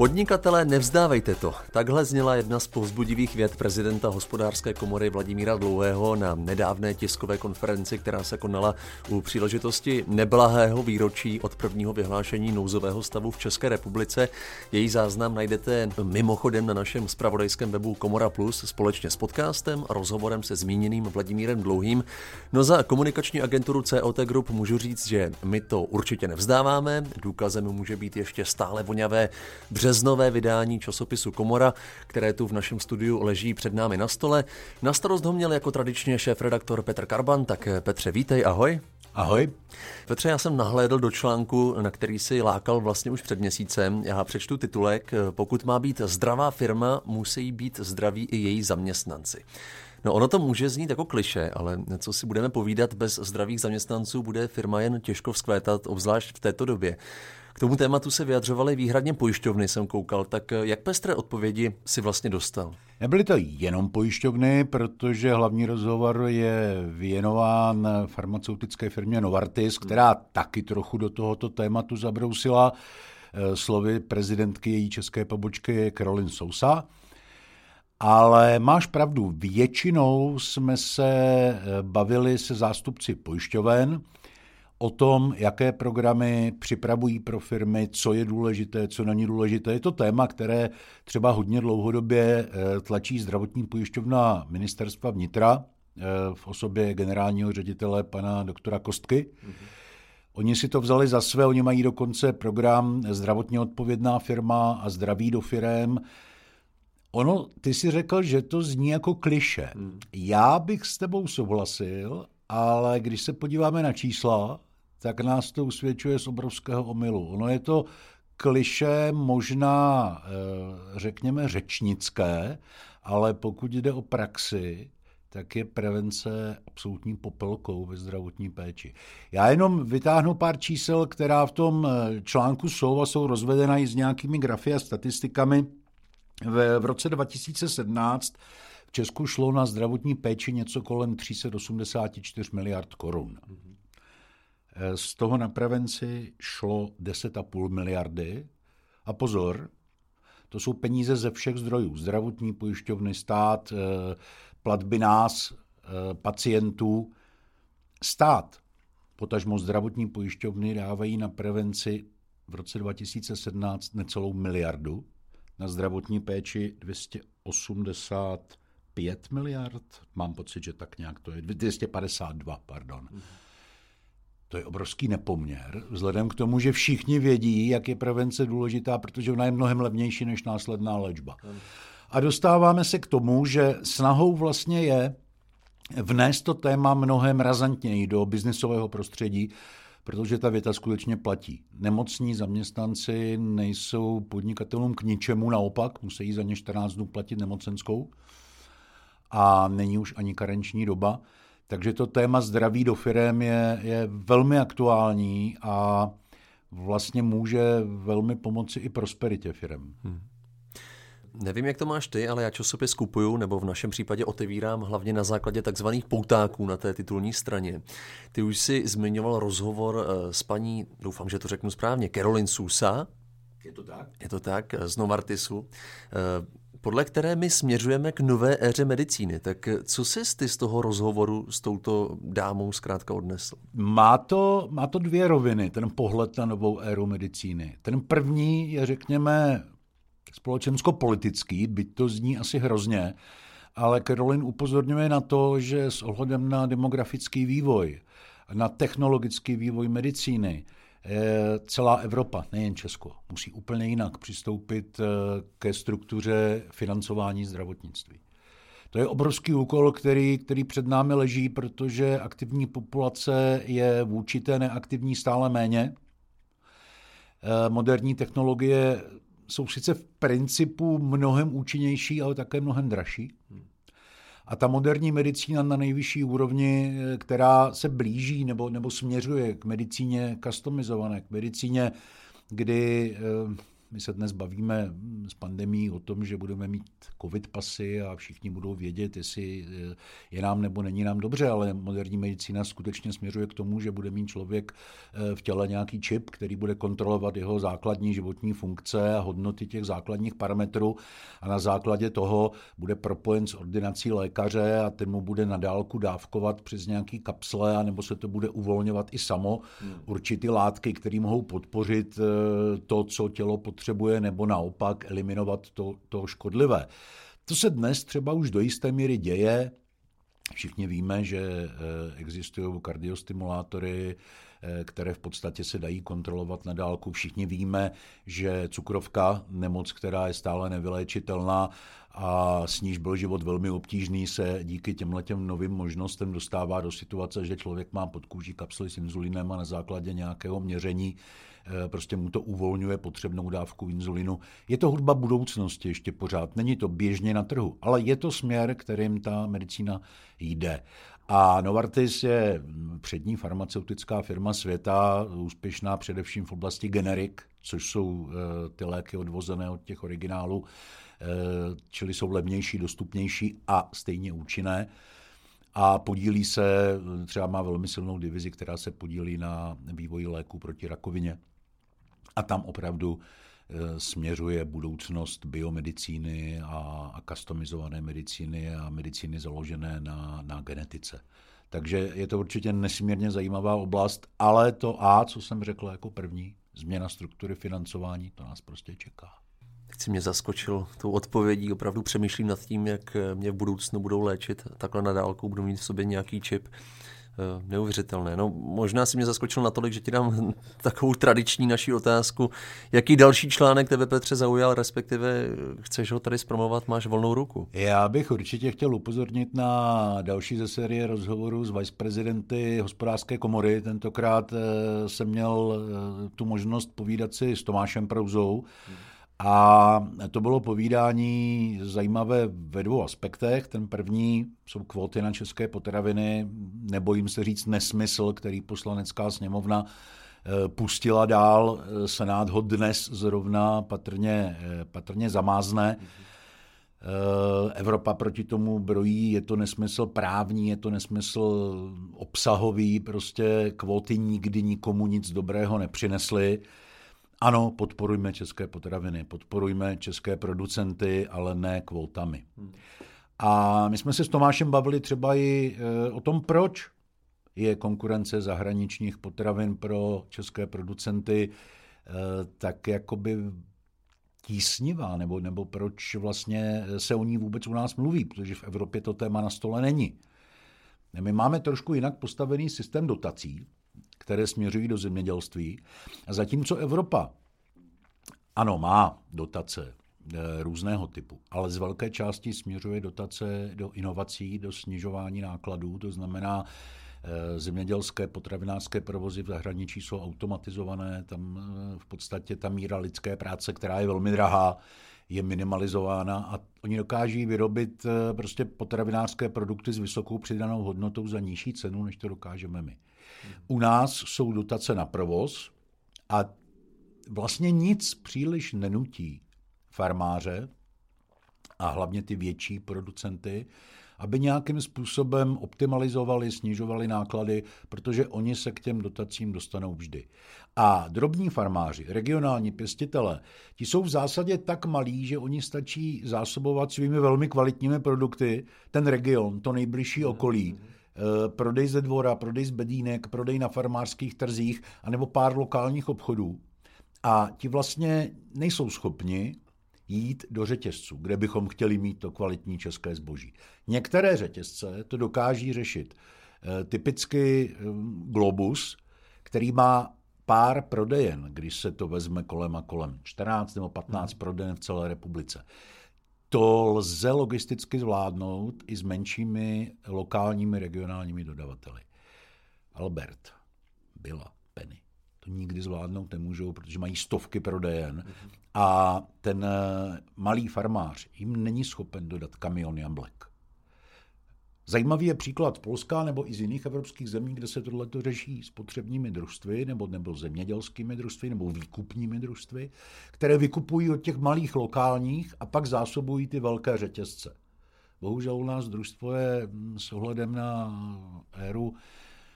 Podnikatelé, nevzdávejte to. Takhle zněla jedna z povzbudivých věd prezidenta hospodářské komory Vladimíra Dlouhého na nedávné tiskové konferenci, která se konala u příležitosti neblahého výročí od prvního vyhlášení nouzového stavu v České republice. Její záznam najdete mimochodem na našem spravodajském webu Komora Plus společně s podcastem a rozhovorem se zmíněným Vladimírem Dlouhým. No za komunikační agenturu COT Group můžu říct, že my to určitě nevzdáváme. Důkazem může být ještě stále voňavé březnové vydání časopisu Komora, které tu v našem studiu leží před námi na stole. Na starost ho měl jako tradičně šéf-redaktor Petr Karban, tak Petře, vítej, ahoj. Ahoj. Petře, já jsem nahlédl do článku, na který si lákal vlastně už před měsícem. Já přečtu titulek. Pokud má být zdravá firma, musí být zdraví i její zaměstnanci. No ono to může znít jako kliše, ale co si budeme povídat, bez zdravých zaměstnanců bude firma jen těžko vzkvétat, obzvlášť v této době. K tomu tématu se vyjadřovaly výhradně pojišťovny, jsem koukal. Tak jak pestré odpovědi si vlastně dostal? Nebyly to jenom pojišťovny, protože hlavní rozhovor je věnován farmaceutické firmě Novartis, která taky trochu do tohoto tématu zabrousila eh, slovy prezidentky její české pobočky Caroline Sousa. Ale máš pravdu, většinou jsme se eh, bavili se zástupci pojišťoven, o tom, jaké programy připravují pro firmy, co je důležité, co není důležité. Je to téma, které třeba hodně dlouhodobě eh, tlačí zdravotní pojišťovna ministerstva vnitra eh, v osobě generálního ředitele pana doktora Kostky. Mm-hmm. Oni si to vzali za své, oni mají dokonce program zdravotně odpovědná firma a zdraví do firem. Ono, ty si řekl, že to zní jako kliše. Hmm. Já bych s tebou souhlasil, ale když se podíváme na čísla, tak nás to usvědčuje z obrovského omylu. Ono je to kliše možná, eh, řekněme, řečnické, ale pokud jde o praxi, tak je prevence absolutní popelkou ve zdravotní péči. Já jenom vytáhnu pár čísel, která v tom eh, článku jsou a jsou rozvedena i s nějakými grafy a statistikami. V, roce 2017 v Česku šlo na zdravotní péči něco kolem 384 miliard korun. Mm-hmm. Eh, z toho na prevenci šlo 10,5 miliardy. A pozor, to jsou peníze ze všech zdrojů. Zdravotní pojišťovny, stát, eh, platby nás, eh, pacientů. Stát, potažmo zdravotní pojišťovny dávají na prevenci v roce 2017 necelou miliardu, na zdravotní péči 285 miliard, mám pocit, že tak nějak to je, 252, pardon. Mm-hmm. To je obrovský nepoměr, vzhledem k tomu, že všichni vědí, jak je prevence důležitá, protože ona je mnohem levnější než následná léčba. A dostáváme se k tomu, že snahou vlastně je vnést to téma mnohem razantněji do biznisového prostředí, protože ta věta skutečně platí. Nemocní zaměstnanci nejsou podnikatelům k ničemu, naopak musí za ně 14 dnů platit nemocenskou a není už ani karenční doba. Takže to téma zdraví do firem je, je velmi aktuální a vlastně může velmi pomoci i prosperitě firem. Hmm. Nevím, jak to máš ty, ale já časopis kupuju, nebo v našem případě otevírám hlavně na základě takzvaných poutáků na té titulní straně. Ty už si zmiňoval rozhovor eh, s paní, doufám, že to řeknu správně, Caroline Sousa. Je to tak? Je to tak, z Novartisu. Podle které my směřujeme k nové éře medicíny. Tak co jsi ty z toho rozhovoru s touto dámou zkrátka odnesl? Má to, má to dvě roviny, ten pohled na novou éru medicíny. Ten první je, řekněme, společensko-politický, byť to zní asi hrozně, ale Caroline upozorňuje na to, že s ohledem na demografický vývoj, na technologický vývoj medicíny, celá Evropa, nejen Česko, musí úplně jinak přistoupit eh, ke struktuře financování zdravotnictví. To je obrovský úkol, který, který před námi leží, protože aktivní populace je vůči té neaktivní stále méně. Eh, moderní technologie jsou sice v principu mnohem účinnější, ale také mnohem dražší. Hmm. A ta moderní medicína na nejvyšší úrovni, která se blíží nebo, nebo směřuje k medicíně customizované, k medicíně, kdy eh, my se dnes bavíme s pandemí o tom, že budeme mít covid pasy a všichni budou vědět, jestli eh, je nám nebo není nám dobře, ale moderní medicína skutečně směřuje k tomu, že bude mít člověk eh, v těle nějaký čip, který bude kontrolovat jeho základní životní funkce a hodnoty těch základních parametrů a na základě toho bude propojen s ordinací lékaře a ten mu bude nadálku dávkovat přes nějaký kapsle, nebo se to bude uvolňovat i samo hmm. určitý látky, které mohou podpořit eh, to, co tělo potřebuje, nebo naopak eliminovat to, to škodlivé. To se dnes třeba už do jisté míry děje. Všichni víme, že eh, existují kardiostimulátory, eh, které v podstatě se dají kontrolovat na dálku. Všichni víme, že cukrovka, nemoc, která je stále nevyléčitelná a s níž byl život velmi obtížný, se díky těmhle těm novým možnostem dostává do situace, že člověk má pod kůží kapsly s inzulinem a na základě nějakého měření prostě mu to uvolňuje potřebnou dávku inzulinu. Je to hudba budoucnosti ještě pořád, není to běžně na trhu, ale je to směr, kterým ta medicína jde. A Novartis je přední farmaceutická firma světa, úspěšná především v oblasti generik, což jsou eh, ty léky odvozené od těch originálů, eh, čili jsou levnější, dostupnější a stejně účinné a podílí se, třeba má velmi silnou divizi, která se podílí na vývoji léků proti rakovině. A tam opravdu eh, směřuje budoucnost biomedicíny a, a customizované medicíny a medicíny založené na, na genetice. Takže je to určitě nesmírně zajímavá oblast, ale to A, co jsem řekl jako první, změna struktury financování, to nás prostě čeká. Teď si mě zaskočil tou odpovědí, opravdu přemýšlím nad tím, jak mě v budoucnu budou léčit takhle na dálku, budu mít v sobě nějaký čip. Eh, neuvěřitelné. No, možná si mě zaskočil natolik, že ti dám takovou tradiční naší otázku. Jaký další článek tebe, Petře, zaujal, respektive chceš ho tady zpromovat, máš volnou ruku? Já bych určitě chtěl upozornit na další ze série rozhovorů s viceprezidenty hospodářské komory. Tentokrát eh, jsem měl eh, tu možnost povídat si s Tomášem Prouzou, hmm a to bylo povídání zajímavé ve dvou aspektech. Ten první jsou kvóty na české potraviny, nebojím se říct nesmysl, který poslanecká sněmovna eh, pustila dál. Senát ho dnes zrovna patrně, eh, patrně zamázne. Eh, Evropa proti tomu brojí, je to nesmysl právní, je to nesmysl obsahový, prostě kvóty nikdy nikomu nic dobrého nepřinesly. Ano, podporujme české potraviny, podporujme české producenty, ale ne kvótami. Hmm. A my jsme se s Tomášem bavili třeba i e, o tom, proč je konkurence zahraničních potravin pro české producenty e, tak jakoby tísnivá, nebo, nebo proč vlastně se o ní vůbec u nás mluví, protože v Evropě to téma na stole není. My máme trošku jinak postavený systém dotací, které směřují do zemědělství. A zatímco Evropa, ano, má dotace eh, různého typu, ale z velké části směřuje dotace do inovací, do snižování nákladů, to znamená, eh, zemědělské potravinářské provozy v zahraničí jsou automatizované, tam eh, v podstatě ta míra lidské práce, která je velmi drahá, je minimalizována a oni dokáží vyrobit prostě potravinářské produkty s vysokou přidanou hodnotou za nižší cenu, než to dokážeme my. U nás jsou dotace na provoz a vlastně nic příliš nenutí farmáře a hlavně ty větší producenty, aby nějakým způsobem optimalizovali, snižovali náklady, protože oni se k těm dotacím dostanou vždy. A drobní farmáři, regionální pěstitele, ti jsou v zásadě tak malí, že oni stačí zásobovat svými velmi kvalitními produkty ten region, to nejbližší okolí. Prodej ze dvora, prodej z bedínek, prodej na farmářských trzích, anebo pár lokálních obchodů. A ti vlastně nejsou schopni jít do řetězců, kde bychom chtěli mít to kvalitní české zboží. Některé řetězce to dokáží řešit. Eh, typicky eh, Globus, který má pár prodejen, když se to vezme kolem a kolem, 14 nebo 15 hmm. prodejen v celé republice to lze logisticky zvládnout i s menšími lokálními regionálními dodavateli. Albert, Byla, Penny. To nikdy zvládnout nemůžou, protože mají stovky prodejen a ten eh, malý farmář jim není schopen dodat kamion jablek. Zajímavý je příklad Polska nebo i z jiných evropských zemí, kde se tohle řeší spotřebními družstvy nebo, nebo zemědělskými družstvy nebo výkupními družstvy, které vykupují od těch malých lokálních a pak zásobují ty velké řetězce. Bohužel u nás družstvo je hm, s ohledem na éru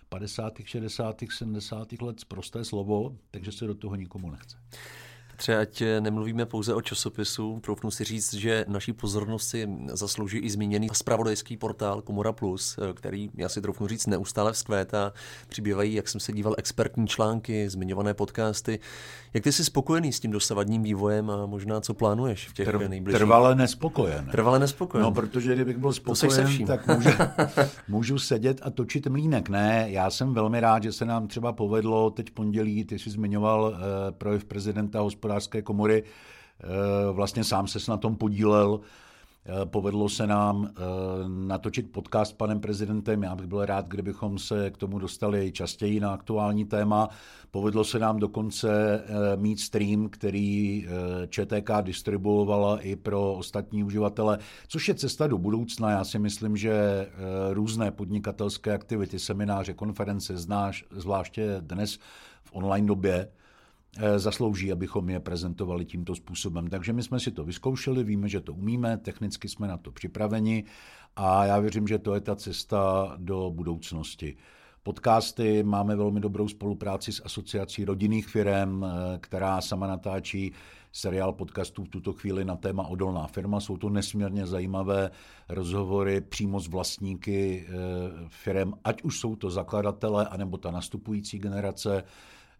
50., 60., 70. let prosté slovo, takže se do toho nikomu nechce. Třeba ať nemluvíme pouze o časopisu, troufnu si říct, že naší pozornost si zaslouží i zmíněný spravodajský portál Komora Plus, který, já si troufnu říct, neustále vzkvétá. Přibývají, jak jsem se díval, expertní články, zmiňované podcasty. Jak ty jsi spokojený s tím dosavadním vývojem a možná co plánuješ v těch Tr- nejbližších? Trvale nespokojen. Trvale nespokojen. No, protože kdybych byl spokojen, tak můžu, můžu sedět a točit mlínek. Ne, já jsem velmi rád, že se nám třeba povedlo teď pondělí, ty jsi zmiňoval uh, projev prezidenta hospodářské komory, uh, vlastně sám se na tom podílel, Eh, povedlo se nám eh, natočit podcast s panem prezidentem. Já bych byl rád, kdybychom se k tomu dostali častěji na aktuální téma. Povedlo se nám dokonce eh, mít stream, který ČTK distribuovala i pro ostatní uživatele, což je cesta do budoucna. Já si myslím, že různé podnikatelské aktivity, semináře, konference, znáš, zvláště dnes v online době, Eh, zaslouží, abychom je prezentovali tímto způsobem. Takže my jsme si to vyzkoušeli, víme, že to umíme, technicky jsme na to připraveni a já věřím, že to je ta cesta do budoucnosti. Podcasty, máme velmi dobrou spolupráci s asociací rodinných firm, eh, která sama natáčí seriál podcastů v tuto chvíli na téma Odolná firma. Jsou to nesmírně zajímavé rozhovory přímo s vlastníky eh, firm, ať už jsou to zakladatele, anebo ta nastupující generace.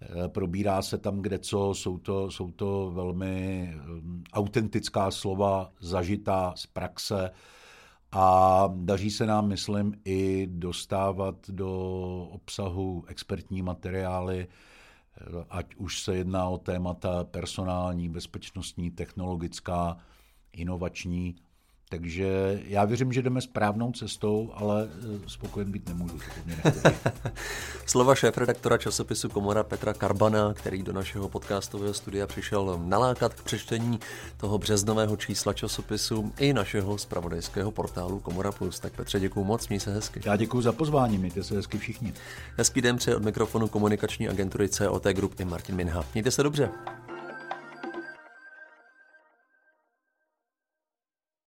Eh, probírá se tam kde co, jsou to, jsou to velmi um, autentická slova, zažitá z praxe. A daří se nám, myslím, i dostávat do obsahu expertní materiály, eh, ať už se jedná o témata personální, bezpečnostní, technologická, inovační, takže já věřím, že jdeme správnou cestou, ale eh, spokojen být nemůžu. Slova šéf-redaktora časopisu Komora Petra Karbana, který do našeho podcastového studia přišel nalákat k přečtení toho březnového čísla časopisu i našeho spravodajského portálu Komora Plus. Tak Petře, děkuji moc, měj se hezky. Já děkuji za pozvání, mějte se hezky všichni. Hezký den přeje od mikrofonu komunikační agentury COT Group i Martin Minha. Mějte se dobře.